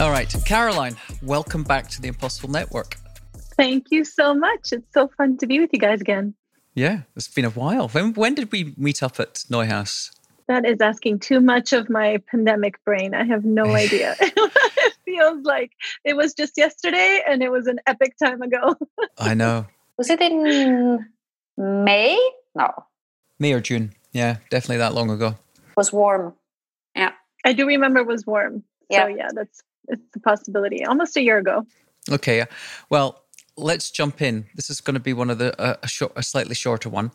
All right, Caroline, welcome back to the Impossible Network. Thank you so much. It's so fun to be with you guys again. Yeah, it's been a while. When when did we meet up at Neuhaus? That is asking too much of my pandemic brain. I have no idea. it feels like it was just yesterday and it was an epic time ago. I know. Was it in May? No. May or June. Yeah, definitely that long ago. It was warm. Yeah. I do remember it was warm. Yeah. So yeah, that's it's a possibility. Almost a year ago. Okay. Well, let's jump in. This is going to be one of the uh, a short, a slightly shorter one,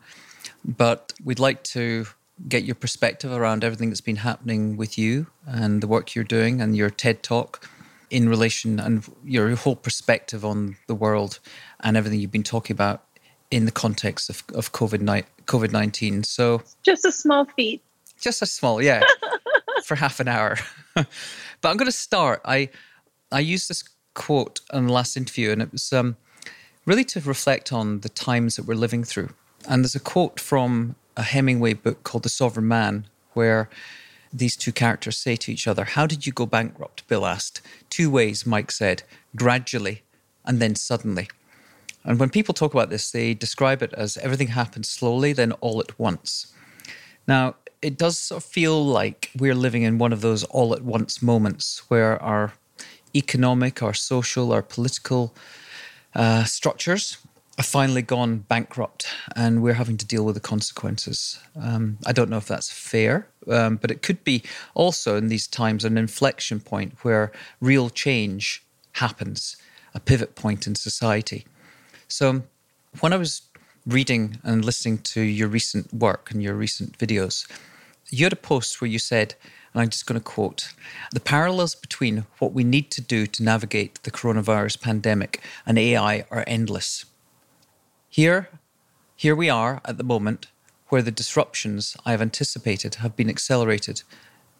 but we'd like to get your perspective around everything that's been happening with you and the work you're doing and your TED talk in relation and your whole perspective on the world and everything you've been talking about in the context of, of COVID COVID nineteen. So just a small feat. Just a small, yeah, for half an hour. but I'm going to start. I I used this quote in the last interview, and it was um, really to reflect on the times that we're living through. And there's a quote from a Hemingway book called The Sovereign Man, where these two characters say to each other, How did you go bankrupt? Bill asked. Two ways, Mike said, gradually and then suddenly. And when people talk about this, they describe it as everything happened slowly, then all at once. Now, it does sort of feel like we're living in one of those all at once moments where our economic, our social, our political uh, structures have finally gone bankrupt and we're having to deal with the consequences. Um, I don't know if that's fair, um, but it could be also in these times an inflection point where real change happens, a pivot point in society. So when I was reading and listening to your recent work and your recent videos, you had a post where you said, and I'm just going to quote the parallels between what we need to do to navigate the coronavirus pandemic and AI are endless. Here, here we are at the moment where the disruptions I have anticipated have been accelerated,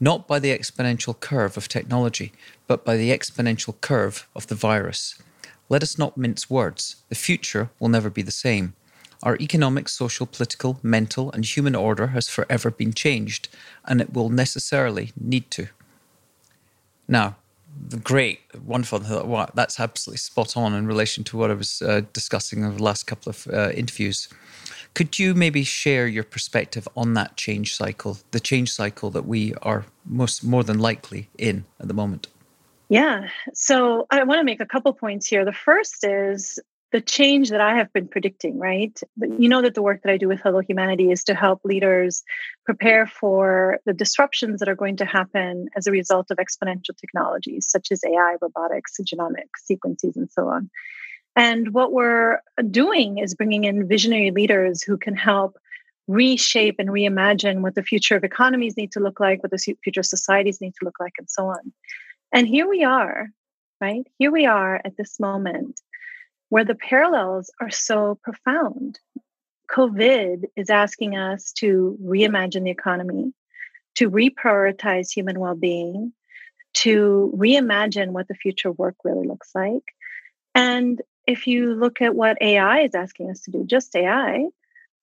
not by the exponential curve of technology, but by the exponential curve of the virus. Let us not mince words. The future will never be the same. Our economic, social, political, mental, and human order has forever been changed, and it will necessarily need to. Now, great, wonderful. Wow, that's absolutely spot on in relation to what I was uh, discussing over the last couple of uh, interviews. Could you maybe share your perspective on that change cycle, the change cycle that we are most more than likely in at the moment? Yeah. So I want to make a couple points here. The first is the change that I have been predicting, right? You know that the work that I do with Hello Humanity is to help leaders prepare for the disruptions that are going to happen as a result of exponential technologies such as AI, robotics, genomics, sequences, and so on. And what we're doing is bringing in visionary leaders who can help reshape and reimagine what the future of economies need to look like, what the future of societies need to look like, and so on. And here we are, right? Here we are at this moment where the parallels are so profound. COVID is asking us to reimagine the economy, to reprioritize human well being, to reimagine what the future work really looks like. And if you look at what AI is asking us to do, just AI,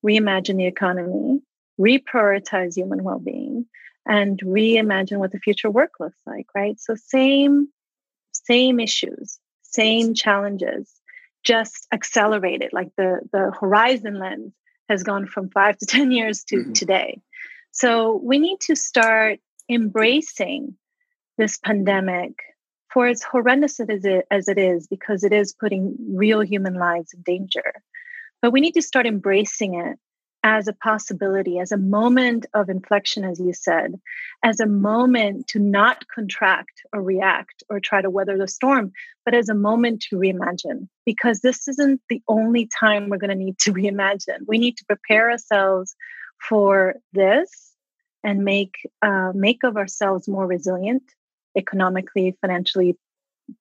reimagine the economy, reprioritize human well being, and reimagine what the future work looks like, right? So, same, same issues, same challenges, just accelerated like the the horizon lens has gone from 5 to 10 years to mm-hmm. today so we need to start embracing this pandemic for as horrendous as it, as it is because it is putting real human lives in danger but we need to start embracing it as a possibility, as a moment of inflection, as you said, as a moment to not contract or react or try to weather the storm, but as a moment to reimagine. Because this isn't the only time we're going to need to reimagine. We need to prepare ourselves for this and make uh, make of ourselves more resilient economically, financially,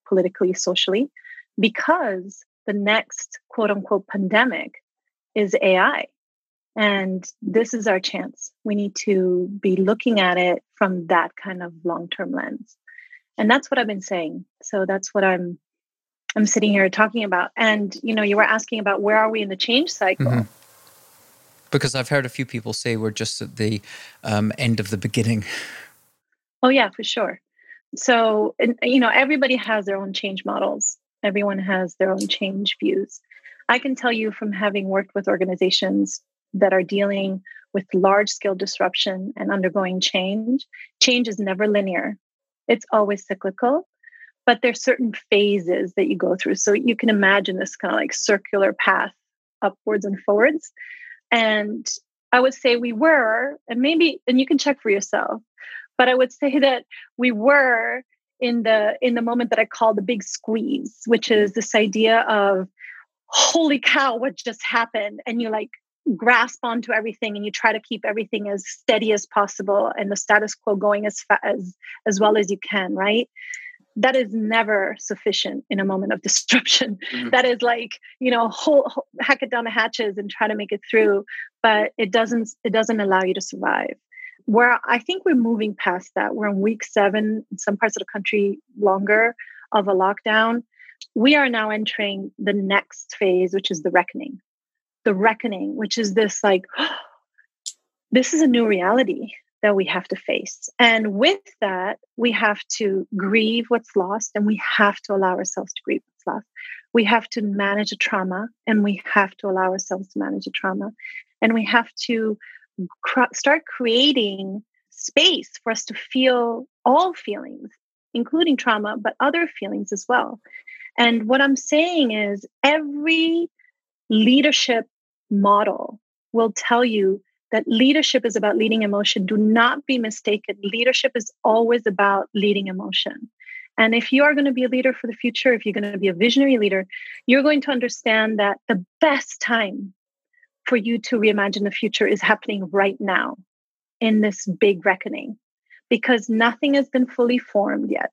politically, socially, because the next quote unquote pandemic is AI and this is our chance. We need to be looking at it from that kind of long-term lens. And that's what I've been saying. So that's what I'm I'm sitting here talking about. And you know, you were asking about where are we in the change cycle? Mm-hmm. Because I've heard a few people say we're just at the um, end of the beginning. Oh yeah, for sure. So, and, you know, everybody has their own change models, everyone has their own change views. I can tell you from having worked with organizations that are dealing with large scale disruption and undergoing change, change is never linear, it's always cyclical. But there's certain phases that you go through. So you can imagine this kind of like circular path upwards and forwards. And I would say we were, and maybe, and you can check for yourself, but I would say that we were in the in the moment that I call the big squeeze, which is this idea of holy cow, what just happened? And you like grasp onto everything and you try to keep everything as steady as possible and the status quo going as fa- as as well as you can, right? that is never sufficient in a moment of disruption. Mm-hmm. That is like you know, whole, whole, hack it down the hatches and try to make it through, but it doesn't it doesn't allow you to survive. Where I think we're moving past that. We're in week seven in some parts of the country longer of a lockdown. We are now entering the next phase, which is the reckoning. The reckoning, which is this like, this is a new reality that we have to face. And with that, we have to grieve what's lost and we have to allow ourselves to grieve what's lost. We have to manage a trauma and we have to allow ourselves to manage a trauma. And we have to cr- start creating space for us to feel all feelings, including trauma, but other feelings as well. And what I'm saying is every leadership model will tell you that leadership is about leading emotion. Do not be mistaken. Leadership is always about leading emotion. And if you are going to be a leader for the future, if you're going to be a visionary leader, you're going to understand that the best time for you to reimagine the future is happening right now in this big reckoning because nothing has been fully formed yet.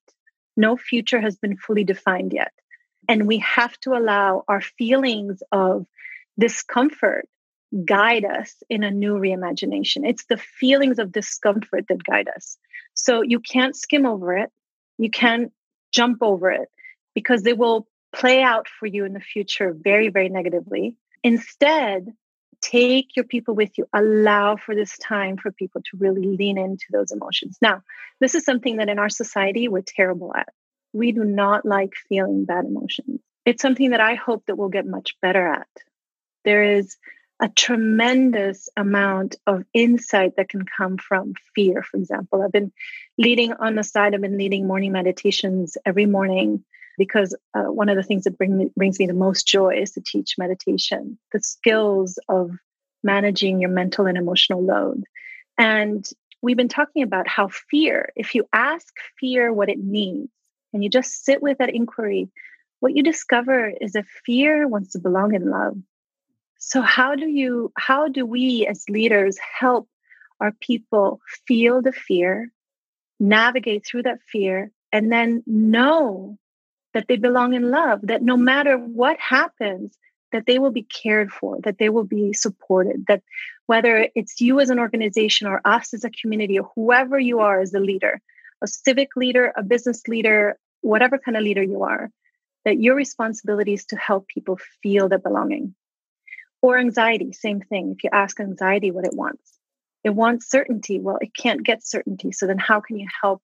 No future has been fully defined yet. And we have to allow our feelings of discomfort guide us in a new reimagination. It's the feelings of discomfort that guide us. So you can't skim over it, you can't jump over it because they will play out for you in the future very, very negatively. Instead, take your people with you. Allow for this time for people to really lean into those emotions. Now, this is something that in our society we're terrible at. We do not like feeling bad emotions. It's something that I hope that we'll get much better at. There is a tremendous amount of insight that can come from fear, for example. I've been leading on the side, I've been leading morning meditations every morning because uh, one of the things that bring me, brings me the most joy is to teach meditation, the skills of managing your mental and emotional load. And we've been talking about how fear, if you ask fear what it needs and you just sit with that inquiry, what you discover is that fear wants to belong in love so how do you how do we as leaders help our people feel the fear, navigate through that fear, and then know that they belong in love, that no matter what happens, that they will be cared for, that they will be supported, that whether it's you as an organization or us as a community or whoever you are as a leader, a civic leader, a business leader, whatever kind of leader you are, that your responsibility is to help people feel the belonging. Or anxiety, same thing. If you ask anxiety what it wants, it wants certainty. Well, it can't get certainty. So then, how can you help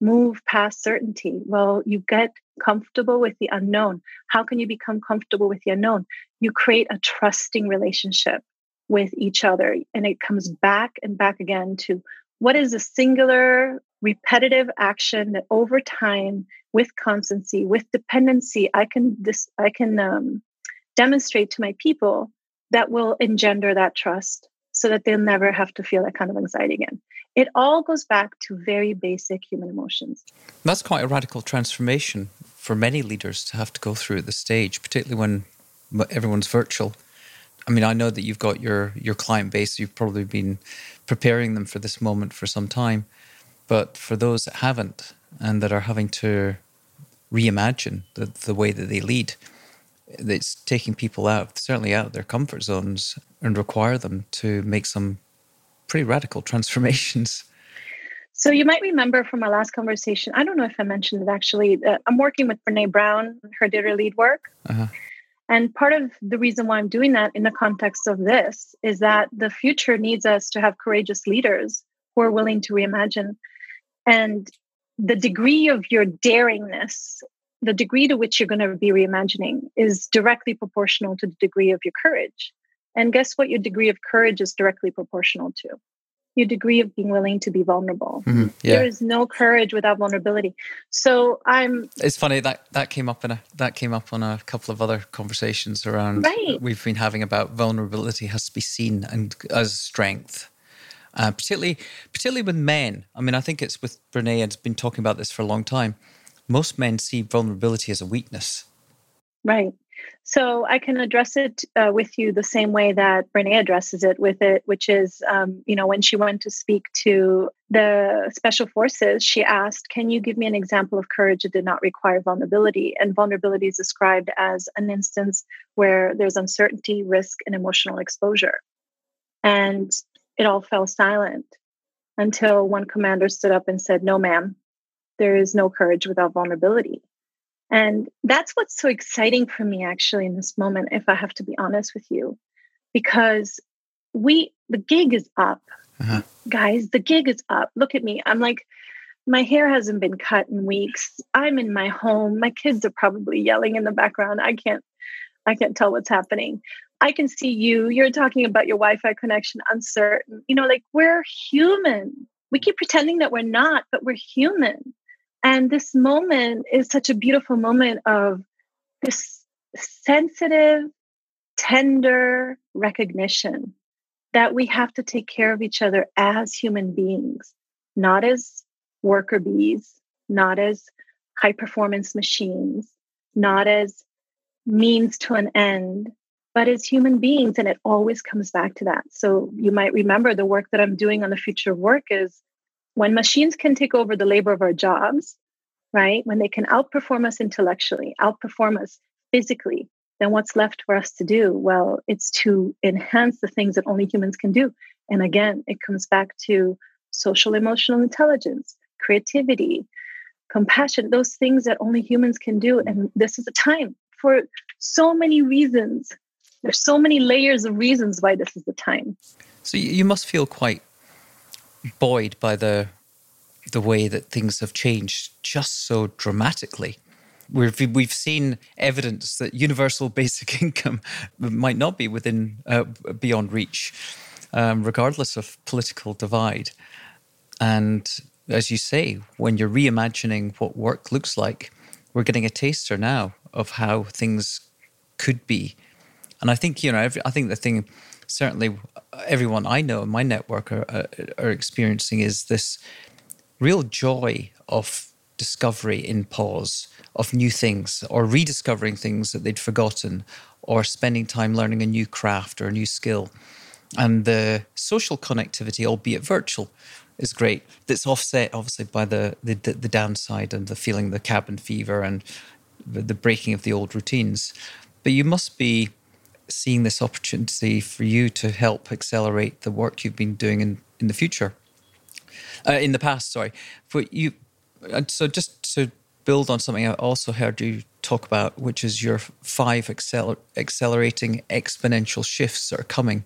move past certainty? Well, you get comfortable with the unknown. How can you become comfortable with the unknown? You create a trusting relationship with each other. And it comes back and back again to what is a singular, repetitive action that over time, with constancy, with dependency, I can I can um, demonstrate to my people that will engender that trust so that they'll never have to feel that kind of anxiety again. It all goes back to very basic human emotions. That's quite a radical transformation for many leaders to have to go through at this stage, particularly when everyone's virtual. I mean, I know that you've got your your client base. You've probably been preparing them for this moment for some time, but for those that haven't and that are having to reimagine the, the way that they lead, it's taking people out, certainly out of their comfort zones, and require them to make some pretty radical transformations. So you might remember from our last conversation. I don't know if I mentioned it actually. That I'm working with Brene Brown, her Dare to Lead work, uh-huh. and part of the reason why I'm doing that in the context of this is that the future needs us to have courageous leaders who are willing to reimagine. And the degree of your daringness, the degree to which you're going to be reimagining, is directly proportional to the degree of your courage. And guess what? Your degree of courage is directly proportional to your degree of being willing to be vulnerable. Mm-hmm. Yeah. There is no courage without vulnerability. So I'm. It's funny that that came up in a that came up on a couple of other conversations around right. we've been having about vulnerability has to be seen and as strength. Uh, particularly, particularly with men. I mean, I think it's with Brene. Has been talking about this for a long time. Most men see vulnerability as a weakness. Right. So I can address it uh, with you the same way that Brene addresses it with it, which is, um, you know, when she went to speak to the special forces, she asked, "Can you give me an example of courage that did not require vulnerability?" And vulnerability is described as an instance where there's uncertainty, risk, and emotional exposure. And it all fell silent until one commander stood up and said, "No, ma'am, there is no courage without vulnerability." And that's what's so exciting for me, actually, in this moment, if I have to be honest with you, because we, the gig is up. Uh-huh. Guys, the gig is up. Look at me. I'm like, my hair hasn't been cut in weeks. I'm in my home. My kids are probably yelling in the background. I can't, I can't tell what's happening. I can see you. You're talking about your Wi Fi connection, uncertain. You know, like we're human. We keep pretending that we're not, but we're human. And this moment is such a beautiful moment of this sensitive, tender recognition that we have to take care of each other as human beings, not as worker bees, not as high performance machines, not as means to an end, but as human beings. And it always comes back to that. So you might remember the work that I'm doing on the future of work is when machines can take over the labor of our jobs, right? When they can outperform us intellectually, outperform us physically, then what's left for us to do? Well, it's to enhance the things that only humans can do. And again, it comes back to social emotional intelligence, creativity, compassion, those things that only humans can do. And this is a time for so many reasons. There's so many layers of reasons why this is the time. So you must feel quite buoyed by the the way that things have changed just so dramatically. We've, we've seen evidence that universal basic income might not be within uh, beyond reach, um, regardless of political divide. And as you say, when you're reimagining what work looks like, we're getting a taster now of how things could be. And I think you know, I think the thing certainly uh, everyone I know in my network are, are, are experiencing is this real joy of discovery in pause, of new things, or rediscovering things that they'd forgotten, or spending time learning a new craft or a new skill. And the social connectivity, albeit virtual, is great. That's offset obviously by the the, the downside and the feeling the cabin fever and the breaking of the old routines. But you must be seeing this opportunity for you to help accelerate the work you've been doing in, in the future uh, in the past. Sorry, but you. and So just to build on something I also heard you talk about, which is your five acceler- accelerating exponential shifts that are coming.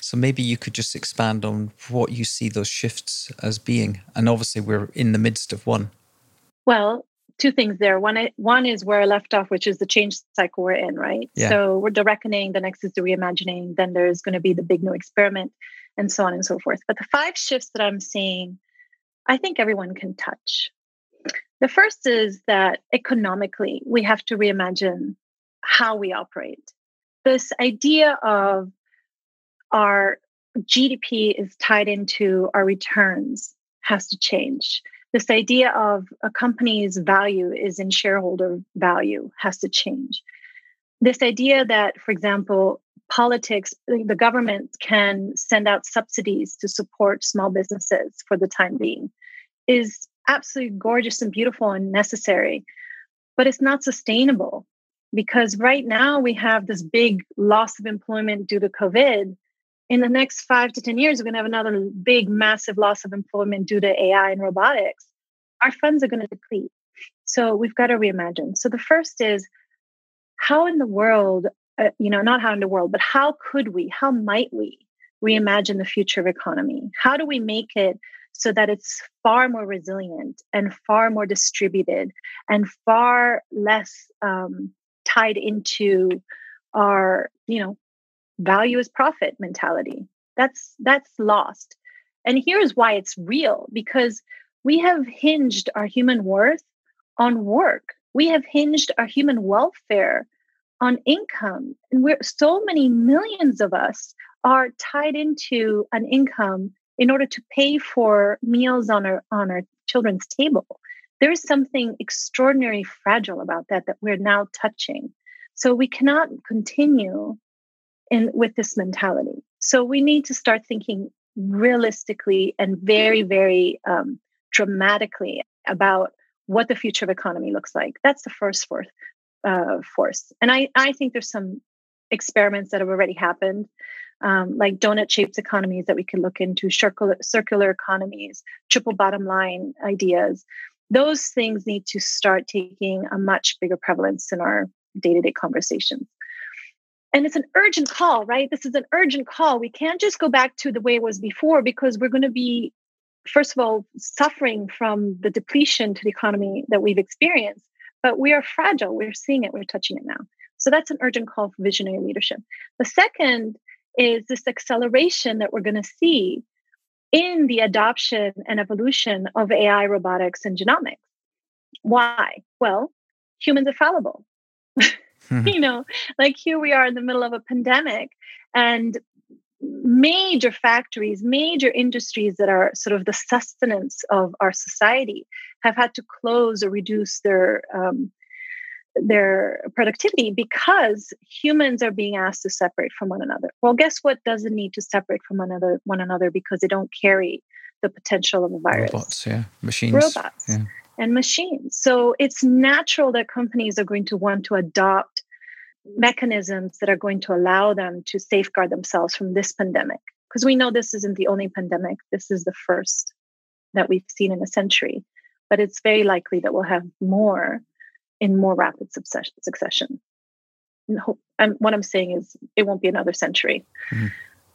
So maybe you could just expand on what you see those shifts as being, and obviously we're in the midst of one. Well, two things there. One, one is where I left off, which is the change cycle we're in, right? Yeah. So we're the reckoning. The next is the reimagining. Then there's going to be the big new experiment and so on and so forth. But the five shifts that I'm seeing, I think everyone can touch. The first is that economically, we have to reimagine how we operate. This idea of our GDP is tied into our returns has to change. This idea of a company's value is in shareholder value has to change. This idea that, for example, politics, the government can send out subsidies to support small businesses for the time being is absolutely gorgeous and beautiful and necessary, but it's not sustainable because right now we have this big loss of employment due to COVID. In the next five to 10 years, we're going to have another big, massive loss of employment due to AI and robotics. Our funds are going to deplete. So we've got to reimagine. So the first is how in the world uh, you know, not how in the world, but how could we, how might we reimagine the future of economy? How do we make it so that it's far more resilient and far more distributed and far less um, tied into our you know value is profit mentality. That's that's lost. And here's why it's real because we have hinged our human worth on work. We have hinged our human welfare on income. And we're so many millions of us are tied into an income in order to pay for meals on our on our children's table. There is something extraordinarily fragile about that that we're now touching. So we cannot continue in with this mentality so we need to start thinking realistically and very very um, dramatically about what the future of economy looks like that's the first force uh, force and i i think there's some experiments that have already happened um, like donut shaped economies that we could look into, circular, circular economies, triple bottom line ideas. Those things need to start taking a much bigger prevalence in our day to day conversations. And it's an urgent call, right? This is an urgent call. We can't just go back to the way it was before because we're going to be, first of all, suffering from the depletion to the economy that we've experienced. But we are fragile. We're seeing it, we're touching it now. So that's an urgent call for visionary leadership. The second is this acceleration that we're going to see in the adoption and evolution of AI, robotics, and genomics. Why? Well, humans are fallible. You know, like here we are in the middle of a pandemic, and major factories, major industries that are sort of the sustenance of our society have had to close or reduce their um, their productivity because humans are being asked to separate from one another. Well, guess what doesn't need to separate from one another one another because they don't carry the potential of a virus. Robots, yeah. Machines. Robots yeah. and machines. So it's natural that companies are going to want to adopt mechanisms that are going to allow them to safeguard themselves from this pandemic. Because we know this isn't the only pandemic. This is the first that we've seen in a century. But it's very likely that we'll have more in more rapid succession. And what I'm saying is, it won't be another century. Mm-hmm.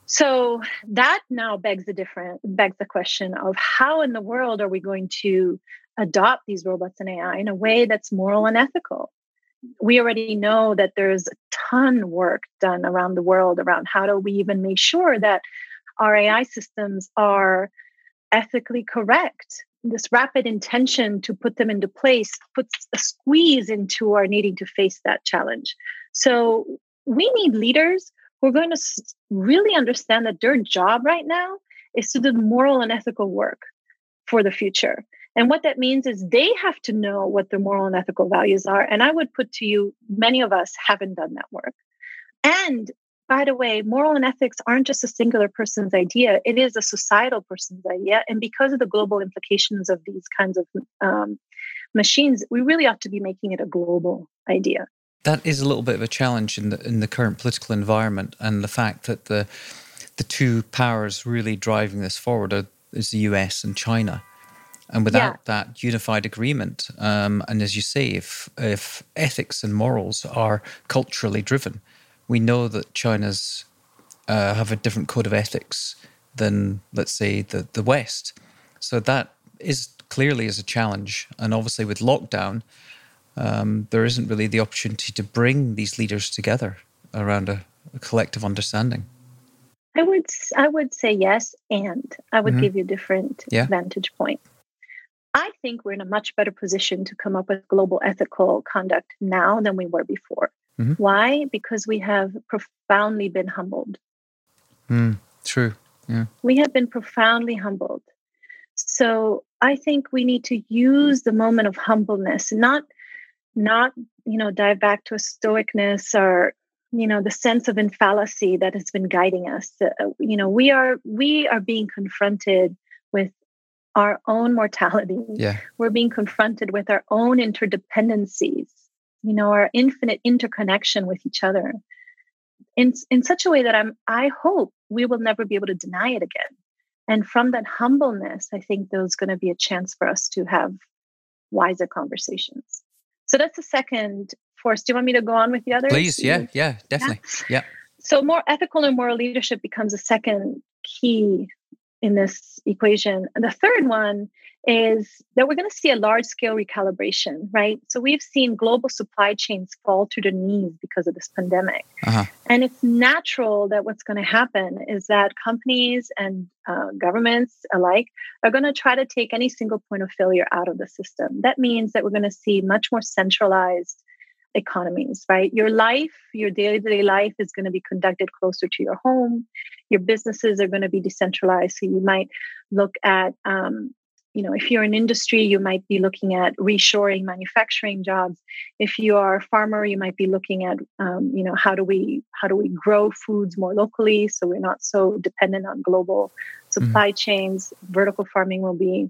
So that now begs the different begs the question of how in the world are we going to adopt these robots and AI in a way that's moral and ethical? We already know that there's a ton work done around the world around how do we even make sure that our AI systems are ethically correct this rapid intention to put them into place puts a squeeze into our needing to face that challenge. So we need leaders who are going to really understand that their job right now is to do moral and ethical work for the future. And what that means is they have to know what their moral and ethical values are. And I would put to you, many of us haven't done that work. And by the way, moral and ethics aren't just a singular person's idea, it is a societal person's idea. And because of the global implications of these kinds of um, machines, we really ought to be making it a global idea. That is a little bit of a challenge in the in the current political environment, and the fact that the the two powers really driving this forward are, is the US and China. And without yeah. that unified agreement, um, and as you say, if if ethics and morals are culturally driven, we know that China's uh, have a different code of ethics than, let's say, the the West. So that is clearly is a challenge, and obviously with lockdown, um, there isn't really the opportunity to bring these leaders together around a, a collective understanding. I would I would say yes, and I would mm-hmm. give you a different yeah. vantage point. I think we're in a much better position to come up with global ethical conduct now than we were before. Mm-hmm. Why? Because we have profoundly been humbled. Mm, true. Yeah. We have been profoundly humbled. So I think we need to use the moment of humbleness, not not you know dive back to a stoicness or you know the sense of infallacy that has been guiding us. Uh, you know we are we are being confronted our own mortality. Yeah. We're being confronted with our own interdependencies you know our infinite interconnection with each other. In in such a way that i'm i hope we will never be able to deny it again. And from that humbleness i think there's going to be a chance for us to have wiser conversations. So that's the second force. Do you want me to go on with the others please yeah yeah definitely. Yeah, yeah. so more ethical and moral leadership becomes a second key in this equation. And the third one is that we're going to see a large scale recalibration, right? So we've seen global supply chains fall to their knees because of this pandemic. Uh-huh. And it's natural that what's going to happen is that companies and uh, governments alike are going to try to take any single point of failure out of the system. That means that we're going to see much more centralized economies, right? Your life, your day to day life is going to be conducted closer to your home. Your businesses are going to be decentralized. So you might look at, um, you know, if you're an industry, you might be looking at reshoring manufacturing jobs. If you are a farmer, you might be looking at, um, you know, how do we how do we grow foods more locally so we're not so dependent on global supply mm-hmm. chains. Vertical farming will be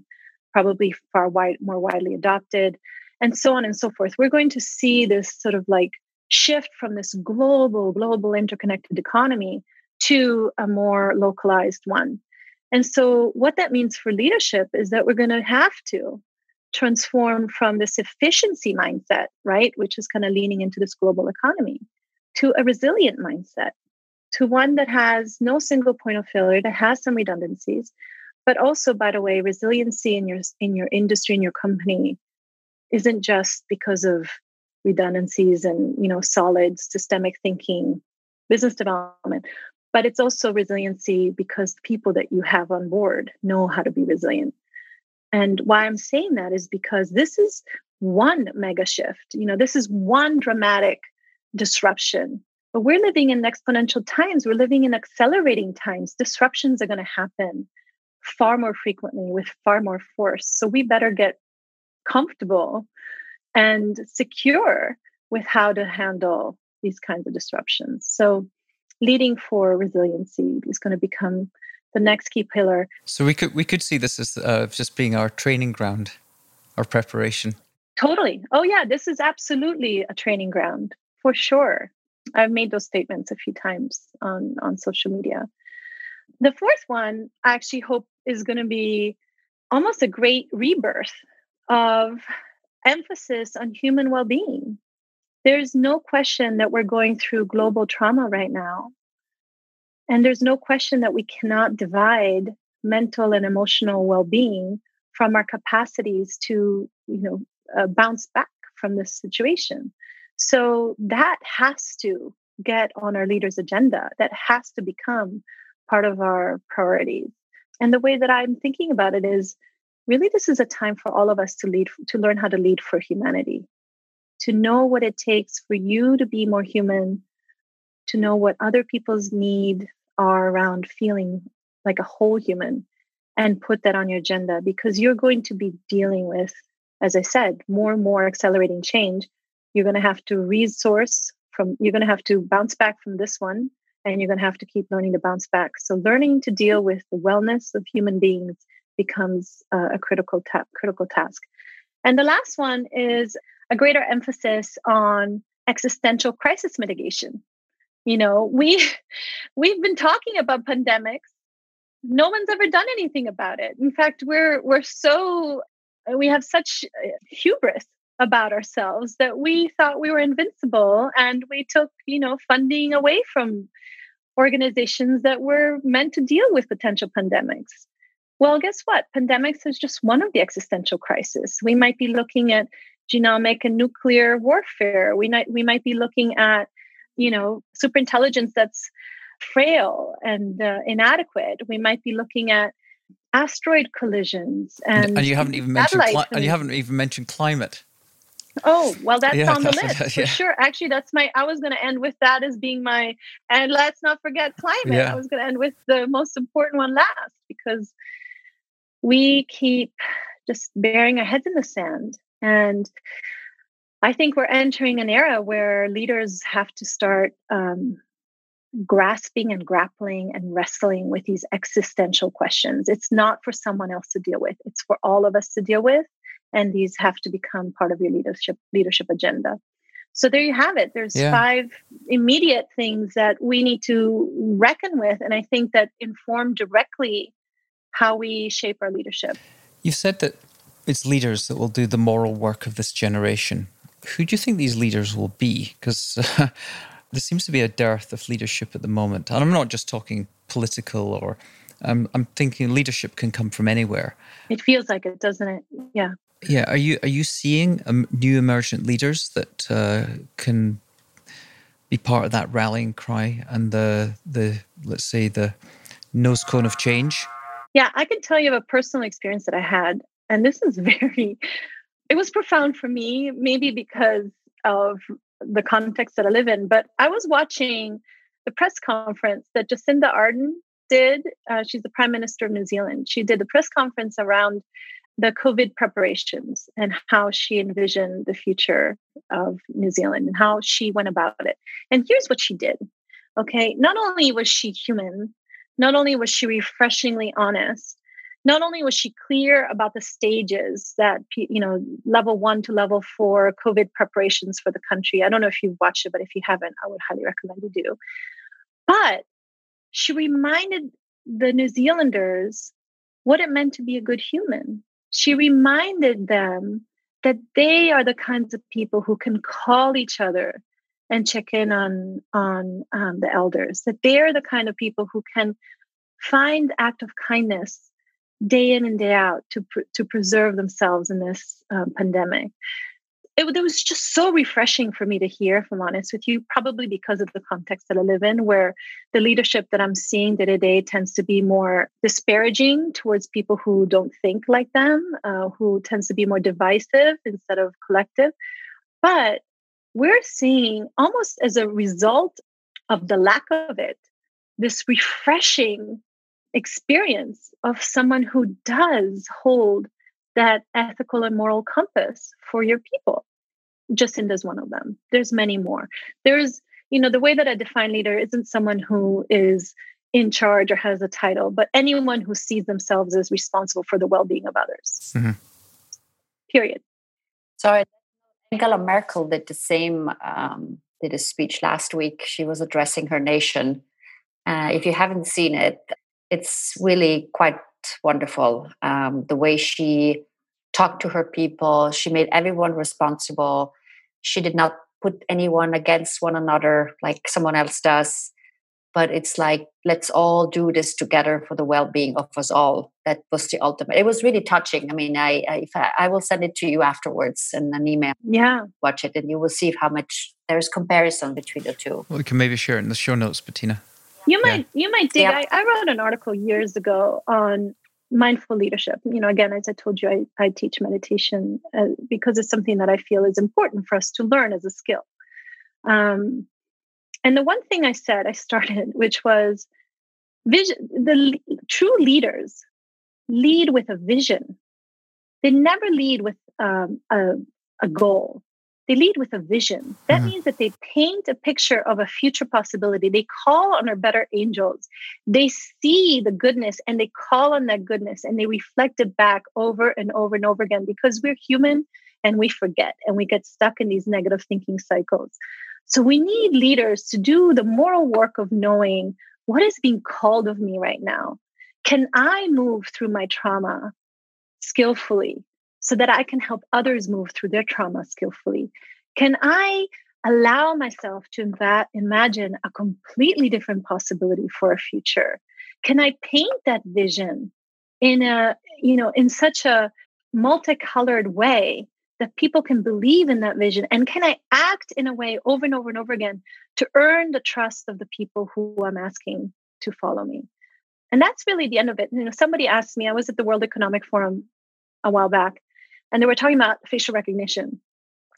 probably far wide more widely adopted and so on and so forth. We're going to see this sort of like shift from this global, global interconnected economy to a more localized one. And so, what that means for leadership is that we're going to have to transform from this efficiency mindset, right, which is kind of leaning into this global economy, to a resilient mindset, to one that has no single point of failure, that has some redundancies, but also, by the way, resiliency in your in your industry, in your company, isn't just because of redundancies and you know solid systemic thinking business development but it's also resiliency because the people that you have on board know how to be resilient. And why i'm saying that is because this is one mega shift. You know this is one dramatic disruption but we're living in exponential times. We're living in accelerating times. Disruptions are going to happen far more frequently with far more force. So we better get comfortable and secure with how to handle these kinds of disruptions. So, leading for resiliency is going to become the next key pillar. So we could we could see this as uh, just being our training ground, our preparation. Totally. Oh yeah, this is absolutely a training ground for sure. I've made those statements a few times on on social media. The fourth one, I actually hope is going to be almost a great rebirth of emphasis on human well being. There's no question that we're going through global trauma right now. And there's no question that we cannot divide mental and emotional well being from our capacities to, you know, uh, bounce back from this situation. So that has to get on our leaders' agenda. That has to become part of our priorities. And the way that I'm thinking about it is really this is a time for all of us to lead to learn how to lead for humanity. To know what it takes for you to be more human to know what other people's need are around feeling like a whole human and put that on your agenda because you're going to be dealing with as i said more and more accelerating change. You're going to have to resource from you're going to have to bounce back from this one and you're going to have to keep learning to bounce back. So learning to deal with the wellness of human beings becomes uh, a critical ta- critical task. And the last one is a greater emphasis on existential crisis mitigation. You know, we we've been talking about pandemics. No one's ever done anything about it. In fact, we're we're so we have such uh, hubris about ourselves that we thought we were invincible and we took, you know, funding away from organizations that were meant to deal with potential pandemics. Well, guess what? Pandemics is just one of the existential crises. We might be looking at genomic and nuclear warfare. We might we might be looking at, you know, superintelligence that's frail and uh, inadequate. We might be looking at asteroid collisions and and you haven't even mentioned cli- and you haven't even mentioned climate. Oh, well, that's yeah, on the list yeah. for sure. Actually, that's my, I was going to end with that as being my, and let's not forget climate. Yeah. I was going to end with the most important one last because we keep just burying our heads in the sand. And I think we're entering an era where leaders have to start um, grasping and grappling and wrestling with these existential questions. It's not for someone else to deal with, it's for all of us to deal with. And these have to become part of your leadership leadership agenda. So there you have it. There's yeah. five immediate things that we need to reckon with. And I think that inform directly how we shape our leadership. You've said that it's leaders that will do the moral work of this generation. Who do you think these leaders will be? Because uh, there seems to be a dearth of leadership at the moment. And I'm not just talking political or Um, I'm thinking leadership can come from anywhere. It feels like it, doesn't it? Yeah. Yeah. Are you are you seeing um, new emergent leaders that uh, can be part of that rallying cry and the the let's say the nose cone of change? Yeah, I can tell you of a personal experience that I had, and this is very. It was profound for me, maybe because of the context that I live in. But I was watching the press conference that Jacinda Ardern did. Uh, she's the Prime Minister of New Zealand. She did the press conference around the COVID preparations and how she envisioned the future of New Zealand and how she went about it. And here's what she did. Okay. Not only was she human, not only was she refreshingly honest, not only was she clear about the stages that you know level one to level four covid preparations for the country. I don't know if you've watched it but if you haven't i would highly recommend you do. But she reminded the new zealanders what it meant to be a good human. She reminded them that they are the kinds of people who can call each other and check in on on um, the elders that they're the kind of people who can find act of kindness day in and day out to pr- to preserve themselves in this um, pandemic. It, it, was just so refreshing for me to hear, if I'm honest with you, probably because of the context that I live in, where the leadership that I'm seeing day to day tends to be more disparaging towards people who don't think like them, uh, who tends to be more divisive instead of collective. But we're seeing almost as a result of the lack of it, this refreshing experience of someone who does hold that ethical and moral compass for your people. Jacinda's one of them. There's many more. There's, you know, the way that I define leader isn't someone who is in charge or has a title, but anyone who sees themselves as responsible for the well-being of others. Mm-hmm. Period. So Angela Merkel did the same. Um, did a speech last week. She was addressing her nation. Uh, if you haven't seen it, it's really quite wonderful. Um, the way she talked to her people, she made everyone responsible. She did not put anyone against one another like someone else does. But it's like, let's all do this together for the well being of us all. That was the ultimate. It was really touching. I mean, I, I, I, I will send it to you afterwards in an email. Yeah. Watch it and you will see how much there's comparison between the two. Well, we can maybe share it in the show notes, Bettina. You might yeah. you might dig. Yeah. I, I wrote an article years ago on mindful leadership. You know, again, as I told you, I, I teach meditation uh, because it's something that I feel is important for us to learn as a skill. Um, and the one thing I said, I started, which was vision. The true leaders lead with a vision. They never lead with um, a, a goal they lead with a vision. That mm-hmm. means that they paint a picture of a future possibility. They call on our better angels. They see the goodness and they call on that goodness and they reflect it back over and over and over again because we're human and we forget and we get stuck in these negative thinking cycles. So we need leaders to do the moral work of knowing what is being called of me right now. Can I move through my trauma skillfully? so that I can help others move through their trauma skillfully? Can I allow myself to imagine a completely different possibility for a future? Can I paint that vision in a, you know, in such a multicolored way that people can believe in that vision? And can I act in a way over and over and over again to earn the trust of the people who I'm asking to follow me? And that's really the end of it. You know, somebody asked me, I was at the World Economic Forum a while back, and they were talking about facial recognition.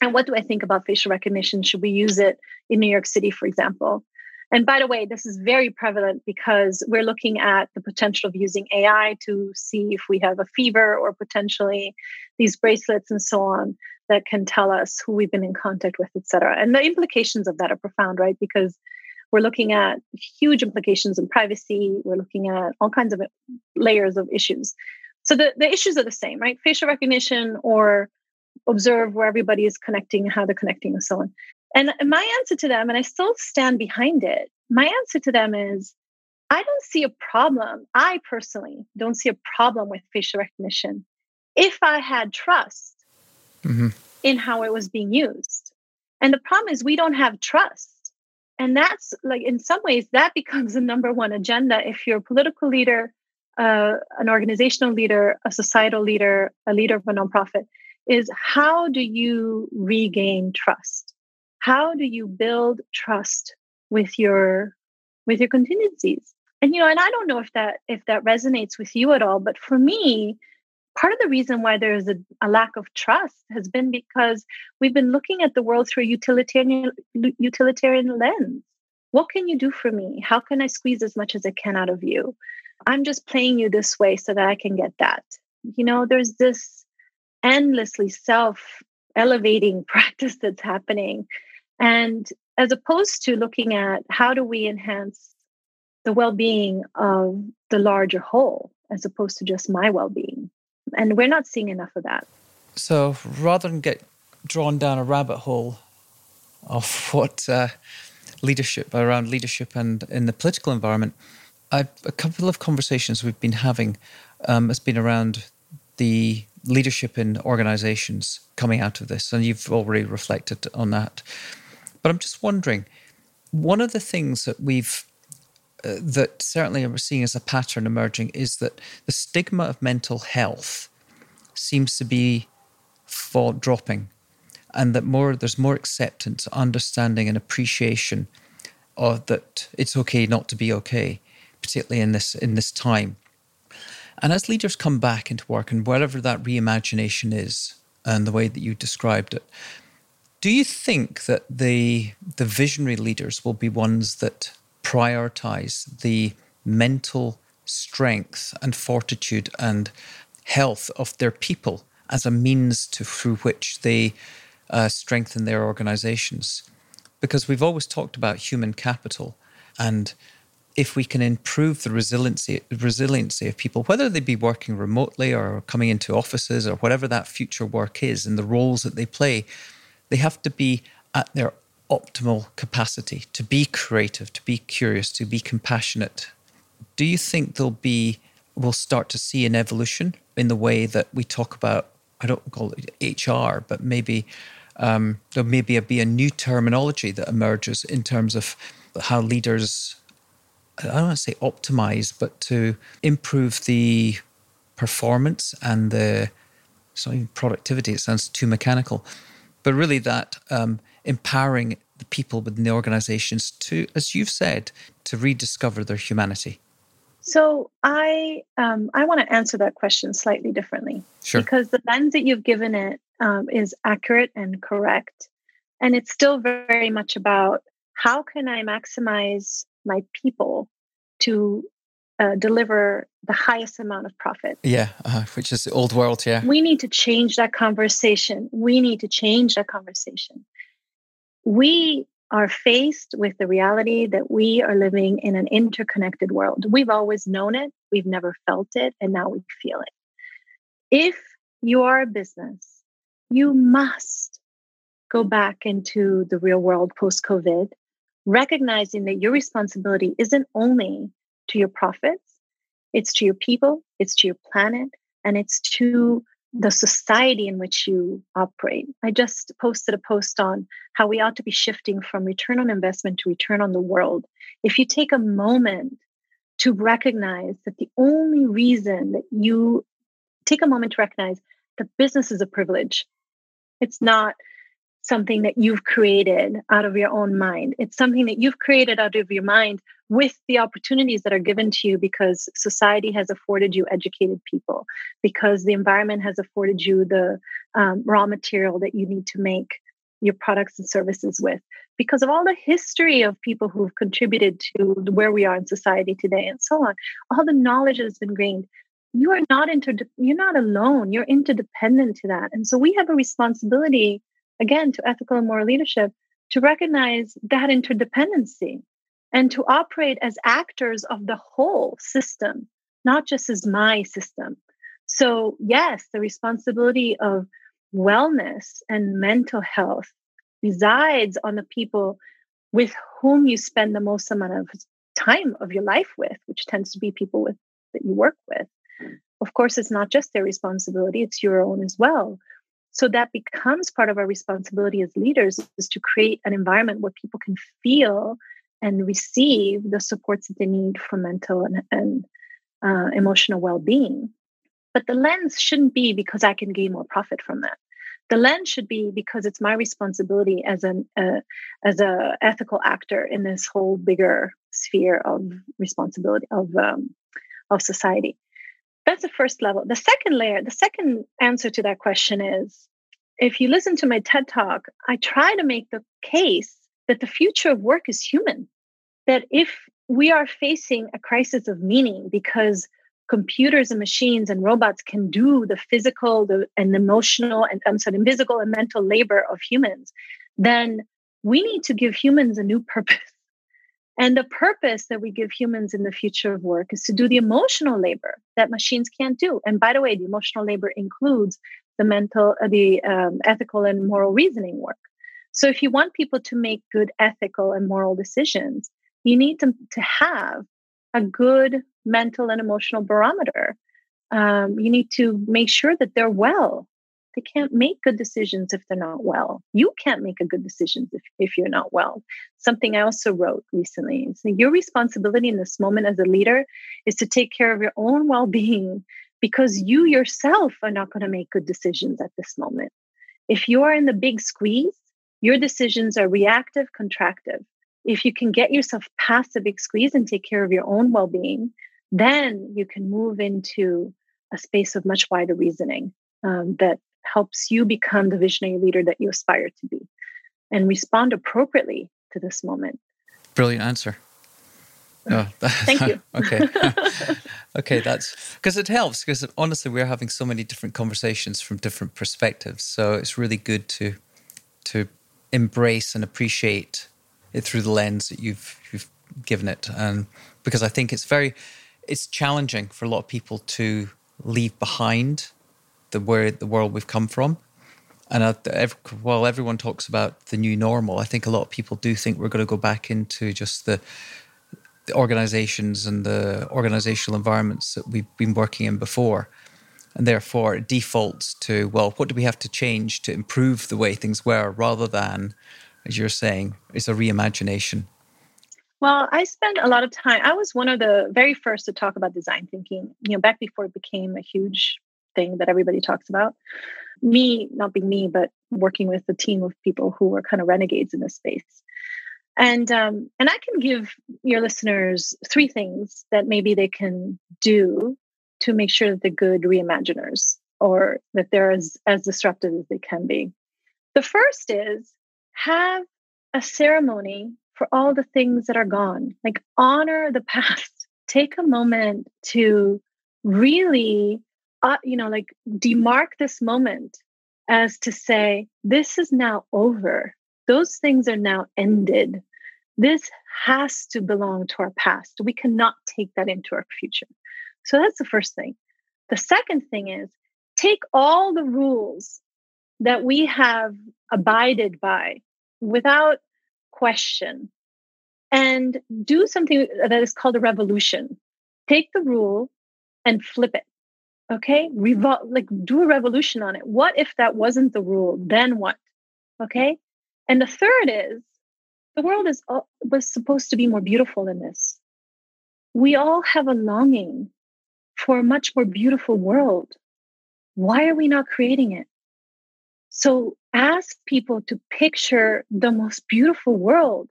And what do I think about facial recognition? Should we use it in New York City, for example? And by the way, this is very prevalent because we're looking at the potential of using AI to see if we have a fever or potentially these bracelets and so on that can tell us who we've been in contact with, et cetera. And the implications of that are profound, right? Because we're looking at huge implications in privacy. We're looking at all kinds of layers of issues. So the, the issues are the same, right? Facial recognition or observe where everybody is connecting, how they're connecting, and so on. And my answer to them, and I still stand behind it, my answer to them is I don't see a problem. I personally don't see a problem with facial recognition if I had trust mm-hmm. in how it was being used. And the problem is we don't have trust. And that's like, in some ways, that becomes the number one agenda if you're a political leader uh, an organizational leader, a societal leader, a leader of a nonprofit, is how do you regain trust? How do you build trust with your with your contingencies? And you know, and I don't know if that if that resonates with you at all, but for me, part of the reason why there is a, a, lack of trust has been because we've been looking at the world through a utilitarian utilitarian lens. What can you do for me? How can i squeeze as much as i can out of you? I'm just playing you this way so that i can get that. You know there's this endlessly self elevating practice that's happening and as opposed to looking at how do we enhance the well-being of the larger whole as opposed to just my well-being and we're not seeing enough of that. So rather than get drawn down a rabbit hole of what uh, leadership around leadership and in the political environment, I've, a couple of conversations we've been having um, has been around the leadership in organizations coming out of this, and you've already reflected on that. But I'm just wondering, one of the things that we've uh, that certainly we're seeing as a pattern emerging is that the stigma of mental health seems to be fall, dropping, and that more there's more acceptance, understanding, and appreciation of that it's okay not to be okay, particularly in this in this time. And as leaders come back into work, and whatever that reimagination is, and the way that you described it, do you think that the the visionary leaders will be ones that prioritize the mental strength and fortitude and health of their people as a means to through which they uh, strengthen their organizations? Because we've always talked about human capital and if we can improve the resiliency resiliency of people whether they be working remotely or coming into offices or whatever that future work is and the roles that they play they have to be at their optimal capacity to be creative, to be curious, to be compassionate. Do you think there'll be, we'll start to see an evolution in the way that we talk about, I don't call it HR, but maybe um, there maybe be a new terminology that emerges in terms of how leaders, I don't want to say optimize, but to improve the performance and the, sorry, productivity, it sounds too mechanical, but really that um, empowering the people within the organizations to, as you've said, to rediscover their humanity? So I um, I want to answer that question slightly differently, sure. because the lens that you've given it um, is accurate and correct, and it's still very much about how can I maximize my people to uh, deliver the highest amount of profit. Yeah, uh, which is the old world. Yeah, we need to change that conversation. We need to change that conversation we are faced with the reality that we are living in an interconnected world. We've always known it, we've never felt it, and now we feel it. If you are a business, you must go back into the real world post COVID, recognizing that your responsibility isn't only to your profits, it's to your people, it's to your planet, and it's to the society in which you operate. I just posted a post on how we ought to be shifting from return on investment to return on the world. If you take a moment to recognize that the only reason that you take a moment to recognize that business is a privilege, it's not something that you've created out of your own mind. It's something that you've created out of your mind with the opportunities that are given to you because society has afforded you educated people, because the environment has afforded you the um, raw material that you need to make your products and services with, because of all the history of people who've contributed to where we are in society today and so on. All the knowledge that has been gained. You are not inter- you're not alone. You're interdependent to that. And so we have a responsibility again, to ethical and moral leadership, to recognize that interdependency and to operate as actors of the whole system, not just as my system. So, yes, the responsibility of wellness and mental health resides on the people with whom you spend the most amount of time of your life with, which tends to be people with that you work with. Of course, it's not just their responsibility, it's your own as well. So that becomes part of our responsibility as leaders is to create an environment where people can feel and receive the supports that they need for mental and, and uh, emotional well-being. But the lens shouldn't be because i can gain more profit from that. The lens should be because it's my responsibility as an uh, as a ethical actor in this whole bigger sphere of responsibility of um, of society that's the first level the second layer the second answer to that question is if you listen to my ted talk i try to make the case that the future of work is human that if we are facing a crisis of meaning because computers and machines and robots can do the physical the, and emotional and I'm sorry, physical and mental labor of humans, then we need to give humans a new purpose. And the purpose that we give humans in the future of work is to do the emotional labor that machines can't do. And by the way, the emotional labor includes the mental, uh, the um, ethical and moral reasoning work. So if you want people to make good ethical and moral decisions, you need them to have a good mental and emotional barometer. Um, you need to make sure that they're well. They can't make good decisions if they're not well. You can't make a good decision if, if you're not well. Something I also wrote recently. So your responsibility in this moment as a leader is to take care of your own well being because you yourself are not going to make good decisions at this moment. If you are in the big squeeze, your decisions are reactive, contractive if you can get yourself past the big squeeze and take care of your own well being, then you can move into a space of much wider reasoning um, that helps you become the visionary leader that you aspire to be and respond appropriately to this moment. Brilliant answer. Oh, Thank you. okay. okay, that's because it helps because honestly we're having so many different conversations from different perspectives. So it's really good to to embrace and appreciate it through the lens that you've you've given it, and because I think it's very it's challenging for a lot of people to leave behind the where the world we've come from. And uh, every, while everyone talks about the new normal, I think a lot of people do think we're going to go back into just the, the organizations and the organizational environments that we've been working in before. And therefore, it defaults to, well, what do we have to change to improve the way things were rather than as you're saying, is a reimagination? Well, I spent a lot of time. I was one of the very first to talk about design thinking, you know, back before it became a huge thing that everybody talks about. Me, not being me, but working with a team of people who were kind of renegades in this space. And um, and I can give your listeners three things that maybe they can do to make sure that they're good reimaginers or that they're as, as disruptive as they can be. The first is have a ceremony for all the things that are gone. Like honor the past. Take a moment to really, uh, you know, like demark this moment as to say, this is now over. Those things are now ended. This has to belong to our past. We cannot take that into our future. So that's the first thing. The second thing is take all the rules that we have abided by without question and do something that is called a revolution. Take the rule and flip it. Okay? Revol- like do a revolution on it. What if that wasn't the rule? Then what? Okay? And the third is the world is was supposed to be more beautiful than this. We all have a longing for a much more beautiful world. Why are we not creating it? So ask people to picture the most beautiful world.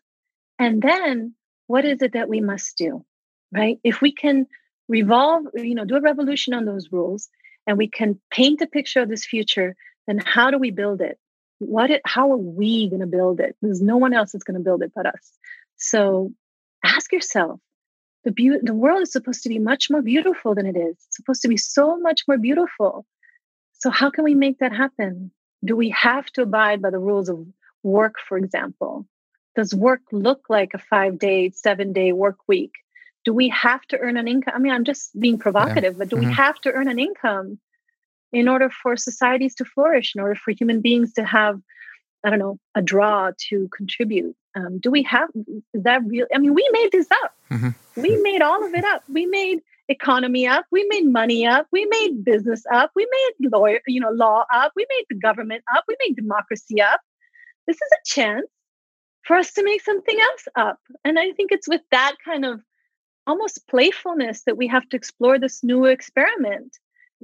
And then what is it that we must do? Right? If we can revolve, you know, do a revolution on those rules and we can paint a picture of this future, then how do we build it? What it, how are we going to build it? There's no one else that's going to build it but us. So ask yourself, the be- the world is supposed to be much more beautiful than it is. It's supposed to be so much more beautiful. So how can we make that happen? do we have to abide by the rules of work, for example? Does work look like a five day, seven day work week? Do we have to earn an income? I mean, I'm just being provocative, yeah. but do mm-hmm. we have to earn an income in order for societies to flourish, in order for human beings to have, I don't know, a draw to contribute? Um, do we have is that real? I mean, we made this up. Mm-hmm. We made all of it up. We made economy up we made money up we made business up we made lawyer you know law up we made the government up we made democracy up this is a chance for us to make something else up and i think it's with that kind of almost playfulness that we have to explore this new experiment.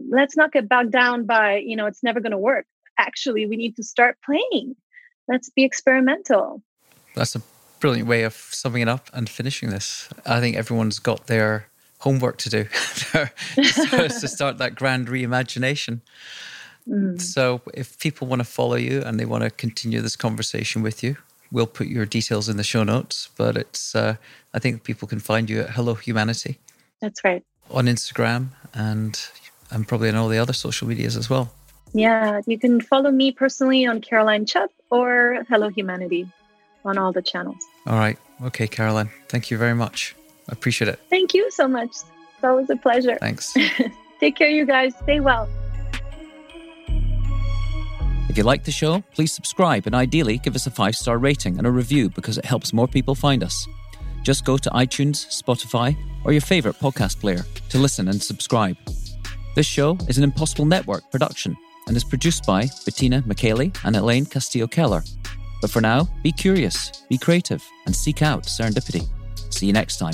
Let's not get bogged down by, you know, it's never going to work. Actually, we need to start playing. Let's be experimental. That's a brilliant way of summing it up and finishing this. I think everyone's got their homework to do to start that grand reimagination. Mm. So, if people want to follow you and they want to continue this conversation with you, we'll put your details in the show notes. But it's, uh, I think people can find you at Hello Humanity. That's right. On Instagram and and probably on all the other social medias as well. Yeah, you can follow me personally on Caroline Chubb or Hello Humanity on all the channels. All right. Okay, Caroline. Thank you very much. I appreciate it. Thank you so much. It's always a pleasure. Thanks. Take care, you guys. Stay well. If you like the show, please subscribe and ideally give us a five star rating and a review because it helps more people find us. Just go to iTunes, Spotify, or your favorite podcast player to listen and subscribe. This show is an Impossible Network production and is produced by Bettina McKaylee and Elaine Castillo Keller. But for now, be curious, be creative, and seek out serendipity. See you next time.